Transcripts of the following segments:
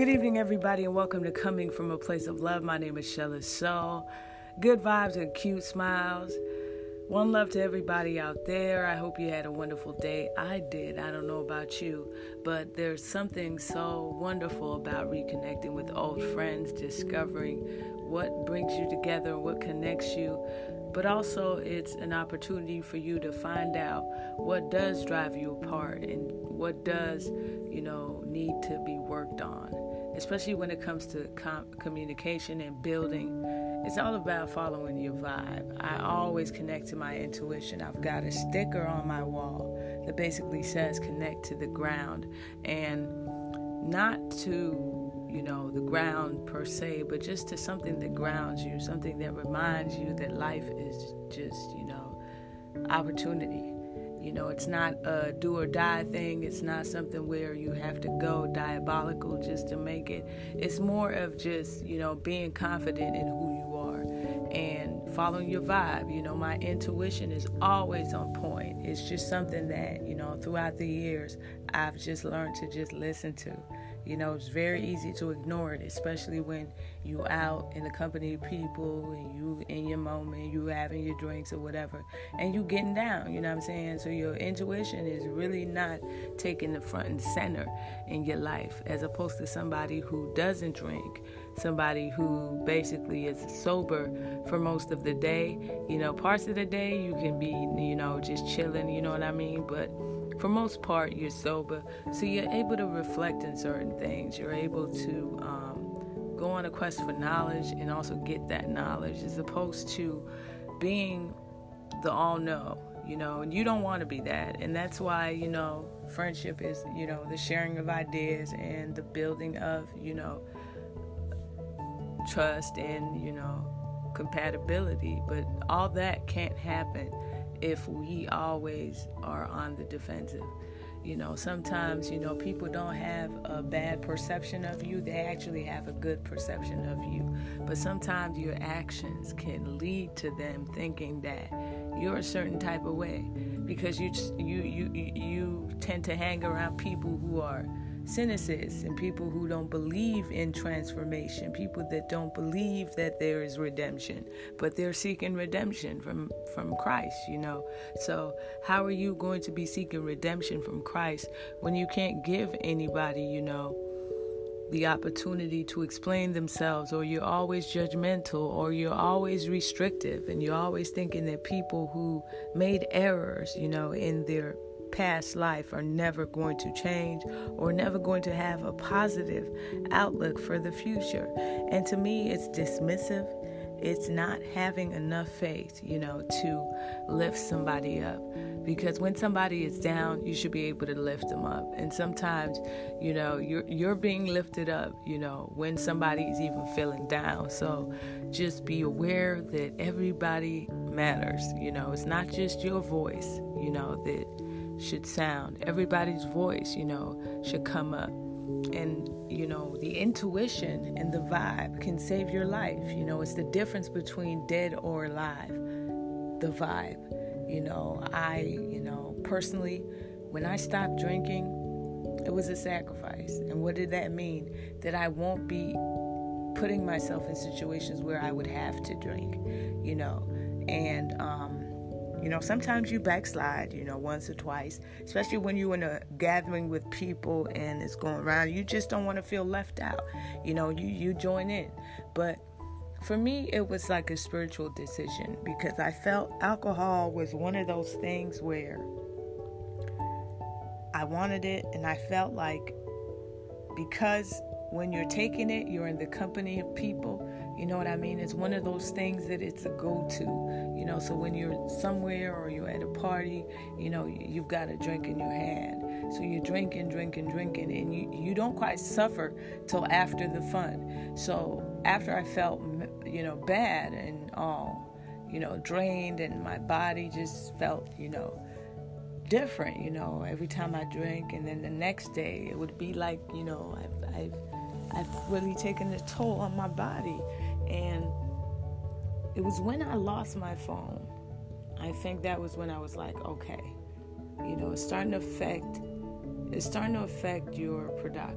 Good evening, everybody, and welcome to Coming from a Place of Love. My name is Shella So. Good vibes and cute smiles. One love to everybody out there. I hope you had a wonderful day. I did. I don't know about you, but there's something so wonderful about reconnecting with old friends, discovering what brings you together, what connects you. But also, it's an opportunity for you to find out what does drive you apart and what does, you know, need to be worked on especially when it comes to com- communication and building. It's all about following your vibe. I always connect to my intuition. I've got a sticker on my wall that basically says connect to the ground and not to, you know, the ground per se, but just to something that grounds you, something that reminds you that life is just, you know, opportunity you know, it's not a do or die thing. It's not something where you have to go diabolical just to make it. It's more of just, you know, being confident in who you are and following your vibe. You know, my intuition is always on point. It's just something that, you know, throughout the years, I've just learned to just listen to. You know, it's very easy to ignore it, especially when you out in the company of people and you in your moment, you having your drinks or whatever, and you getting down, you know what I'm saying? So your intuition is really not taking the front and center in your life as opposed to somebody who doesn't drink, somebody who basically is sober for most of the day. You know, parts of the day you can be, you know, just chilling, you know what I mean? But for most part, you're sober. So you're able to reflect in certain things. You're able to um, go on a quest for knowledge and also get that knowledge as opposed to being the all know, you know, and you don't want to be that. And that's why, you know, friendship is, you know, the sharing of ideas and the building of, you know, trust and, you know, compatibility. But all that can't happen if we always are on the defensive. You know, sometimes, you know, people don't have a bad perception of you, they actually have a good perception of you. But sometimes your actions can lead to them thinking that you're a certain type of way because you you you you tend to hang around people who are cynicists and people who don't believe in transformation, people that don't believe that there is redemption, but they're seeking redemption from from Christ, you know. So, how are you going to be seeking redemption from Christ when you can't give anybody, you know, the opportunity to explain themselves or you're always judgmental or you're always restrictive and you're always thinking that people who made errors, you know, in their past life are never going to change or never going to have a positive outlook for the future. And to me, it's dismissive. It's not having enough faith, you know, to lift somebody up. Because when somebody is down, you should be able to lift them up. And sometimes, you know, you're you're being lifted up, you know, when somebody is even feeling down. So just be aware that everybody matters. You know, it's not just your voice, you know, that should sound. Everybody's voice, you know, should come up. And, you know, the intuition and the vibe can save your life. You know, it's the difference between dead or alive. The vibe. You know, I, you know, personally, when I stopped drinking, it was a sacrifice. And what did that mean? That I won't be putting myself in situations where I would have to drink, you know. And um, you know, sometimes you backslide, you know, once or twice, especially when you're in a gathering with people and it's going around. You just don't want to feel left out. You know, you, you join in. But for me, it was like a spiritual decision because I felt alcohol was one of those things where I wanted it and I felt like because when you're taking it, you're in the company of people you know what I mean? It's one of those things that it's a go to. You know, so when you're somewhere or you're at a party, you know, you've got a drink in your hand. So you're drinking, drinking, drinking, and you, you don't quite suffer till after the fun. So after I felt, you know, bad and all, you know, drained, and my body just felt, you know, different, you know, every time I drink. And then the next day, it would be like, you know, I've, I've, I've really taken a toll on my body. And it was when I lost my phone. I think that was when I was like, okay, you know, it's starting to affect it's starting to affect your product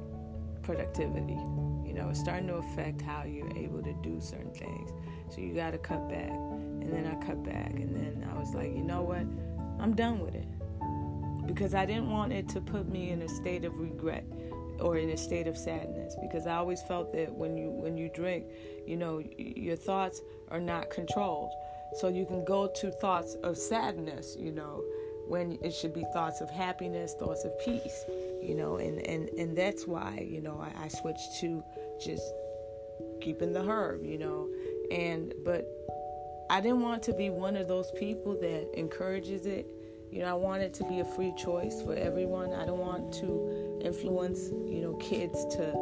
productivity. You know, it's starting to affect how you're able to do certain things. So you got to cut back. And then I cut back. And then I was like, you know what? I'm done with it. Because I didn't want it to put me in a state of regret or in a state of sadness because I always felt that when you when you drink, you know, your thoughts are not controlled. So you can go to thoughts of sadness, you know, when it should be thoughts of happiness, thoughts of peace, you know, and and and that's why, you know, I, I switched to just keeping the herb, you know, and but I didn't want to be one of those people that encourages it. You know, I want it to be a free choice for everyone. I don't want to influence, you know, kids to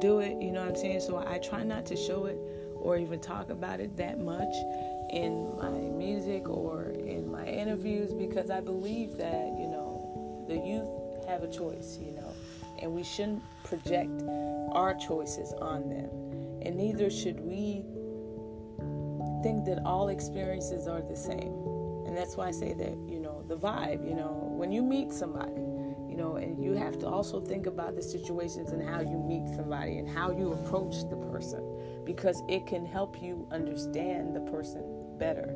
do it. You know what I'm saying? So I try not to show it or even talk about it that much in my music or in my interviews because I believe that, you know, the youth have a choice, you know, and we shouldn't project our choices on them. And neither should we think that all experiences are the same. And that's why I say that, you know, the vibe, you know, when you meet somebody, you know, and you have to also think about the situations and how you meet somebody and how you approach the person because it can help you understand the person better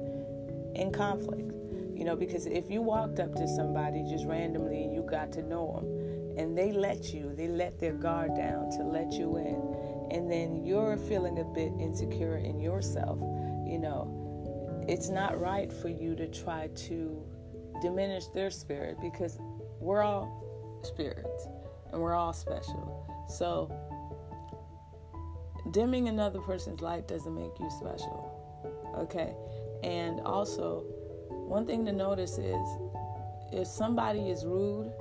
in conflict. You know, because if you walked up to somebody just randomly and you got to know them and they let you, they let their guard down to let you in, and then you're feeling a bit insecure in yourself, you know, it's not right for you to try to diminish their spirit because we're all spirits and we're all special. So, dimming another person's light doesn't make you special. Okay? And also, one thing to notice is if somebody is rude,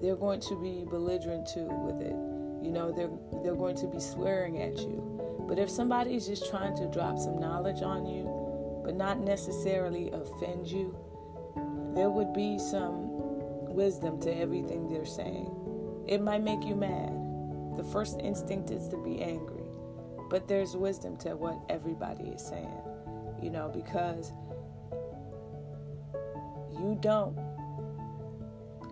they're going to be belligerent too with it. You know, they're they're going to be swearing at you. But if somebody is just trying to drop some knowledge on you, but not necessarily offend you, there would be some wisdom to everything they're saying. It might make you mad. The first instinct is to be angry. But there's wisdom to what everybody is saying, you know, because you don't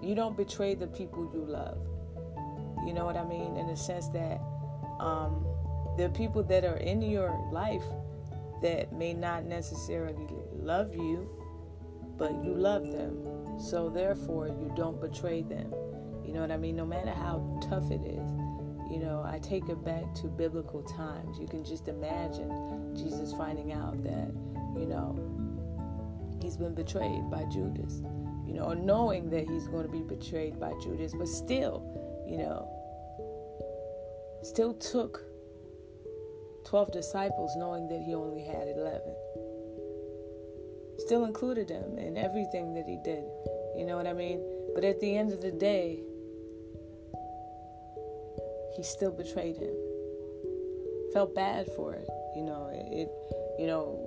you don't betray the people you love. You know what I mean? In the sense that um, are people that are in your life that may not necessarily love you, but you love them. So therefore, you don't betray them. You know what I mean? No matter how tough it is. You know, I take it back to biblical times. You can just imagine Jesus finding out that, you know, he's been betrayed by Judas, you know, or knowing that he's going to be betrayed by Judas, but still, you know, still took 12 disciples knowing that he only had 11. Still included him in everything that he did. You know what I mean? But at the end of the day, he still betrayed him. Felt bad for it, you know. It, you know,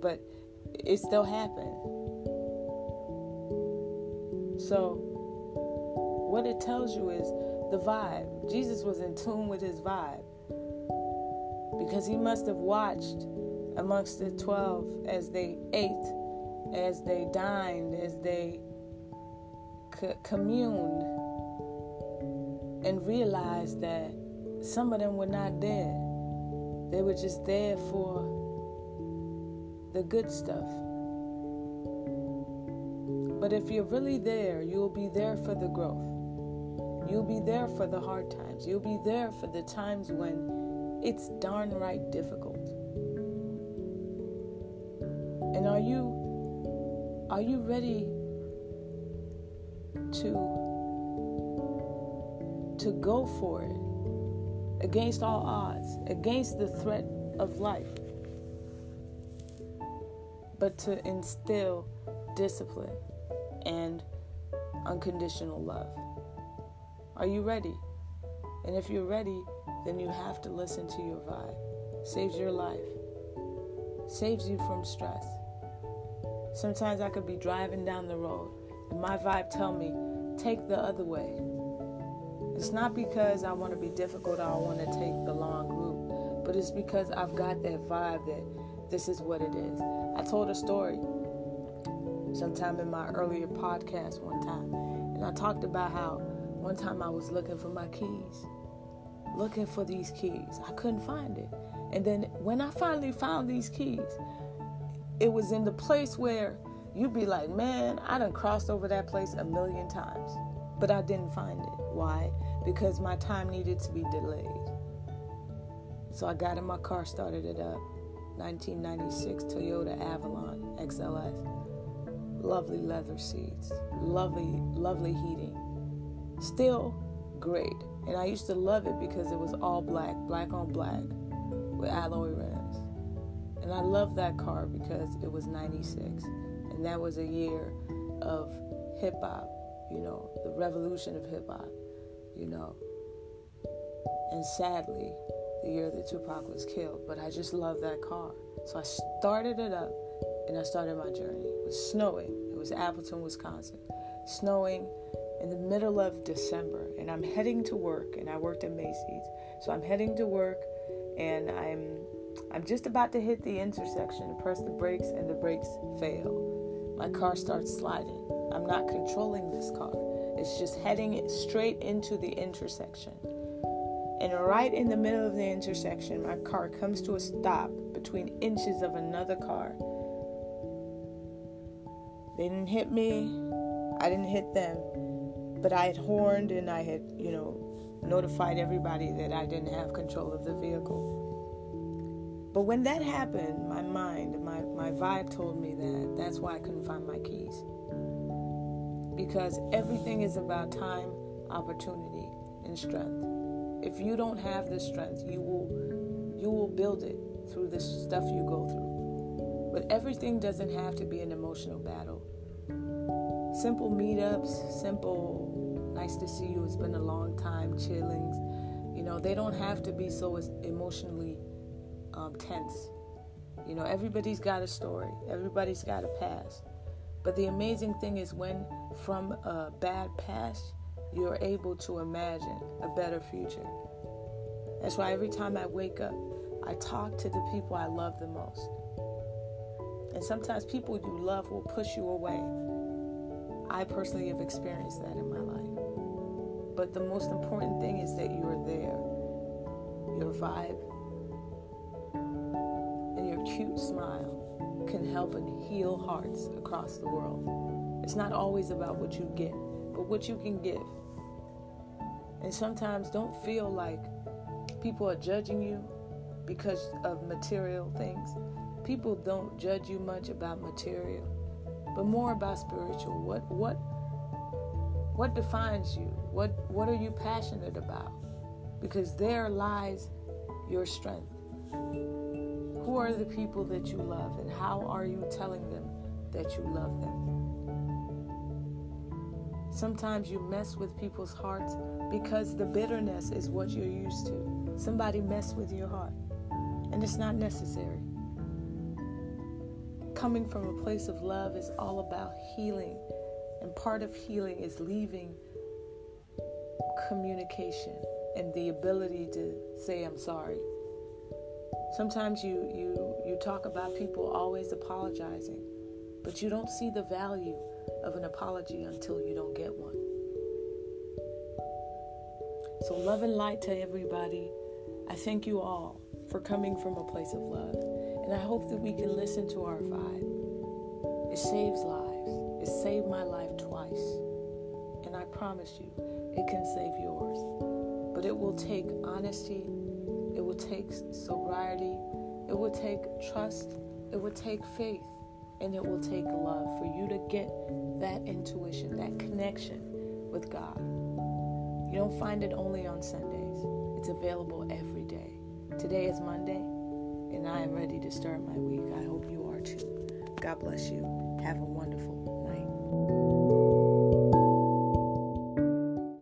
but it still happened. So, what it tells you is the vibe. Jesus was in tune with his vibe because he must have watched amongst the 12 as they ate, as they dined, as they communed and realized that some of them were not there. They were just there for the good stuff. But if you're really there, you'll be there for the growth. You'll be there for the hard times. You'll be there for the times when it's darn right difficult. And are you are you ready to to go for it against all odds, against the threat of life, but to instill discipline and unconditional love. Are you ready? And if you're ready, then you have to listen to your vibe. Saves your life, saves you from stress. Sometimes I could be driving down the road and my vibe tell me, take the other way. It's not because I want to be difficult or I want to take the long route, but it's because I've got that vibe that this is what it is. I told a story sometime in my earlier podcast one time, and I talked about how One time I was looking for my keys, looking for these keys. I couldn't find it. And then when I finally found these keys, it was in the place where you'd be like, man, I done crossed over that place a million times, but I didn't find it. Why? Because my time needed to be delayed. So I got in my car, started it up. 1996 Toyota Avalon XLS. Lovely leather seats, lovely, lovely heating. Still great. And I used to love it because it was all black, black on black, with alloy rims. And I love that car because it was 96. And that was a year of hip hop, you know, the revolution of hip hop, you know. And sadly, the year that Tupac was killed, but I just love that car. So I started it up and I started my journey. It was snowing. It was Appleton, Wisconsin. Snowing in the middle of December and I'm heading to work and I worked at Macy's. So I'm heading to work and I'm I'm just about to hit the intersection, press the brakes and the brakes fail. My car starts sliding. I'm not controlling this car. It's just heading straight into the intersection. And right in the middle of the intersection, my car comes to a stop between inches of another car. They didn't hit me, I didn't hit them, but I had horned and I had, you know, notified everybody that I didn't have control of the vehicle. But when that happened, my mind, my, my vibe told me that that's why I couldn't find my keys. Because everything is about time, opportunity, and strength. If you don't have the strength, you will you will build it through the stuff you go through. But everything doesn't have to be an emotional battle. Simple meetups, simple nice to see you, it's been a long time, chillings. You know, they don't have to be so emotionally um, tense. You know, everybody's got a story, everybody's got a past. But the amazing thing is when from a bad past, you're able to imagine a better future. That's why every time I wake up, I talk to the people I love the most. And sometimes people you love will push you away. I personally have experienced that in my life. But the most important thing is that you're there. Your vibe cute smile can help and heal hearts across the world. It's not always about what you get, but what you can give. And sometimes don't feel like people are judging you because of material things. People don't judge you much about material, but more about spiritual. What what what defines you? What what are you passionate about? Because there lies your strength. Who are the people that you love and how are you telling them that you love them? Sometimes you mess with people's hearts because the bitterness is what you're used to. Somebody mess with your heart, and it's not necessary. Coming from a place of love is all about healing, and part of healing is leaving communication and the ability to say I'm sorry. Sometimes you you you talk about people always apologizing, but you don't see the value of an apology until you don't get one. So, love and light to everybody. I thank you all for coming from a place of love. And I hope that we can listen to our vibe. It saves lives. It saved my life twice. And I promise you, it can save yours. But it will take honesty, it will take sobriety, it will take trust, it will take faith and it will take love for you to get that intuition, that connection with God. You don't find it only on Sundays, it's available every day. Today is Monday, and I am ready to start my week. I hope you are too. God bless you. Have a wonderful.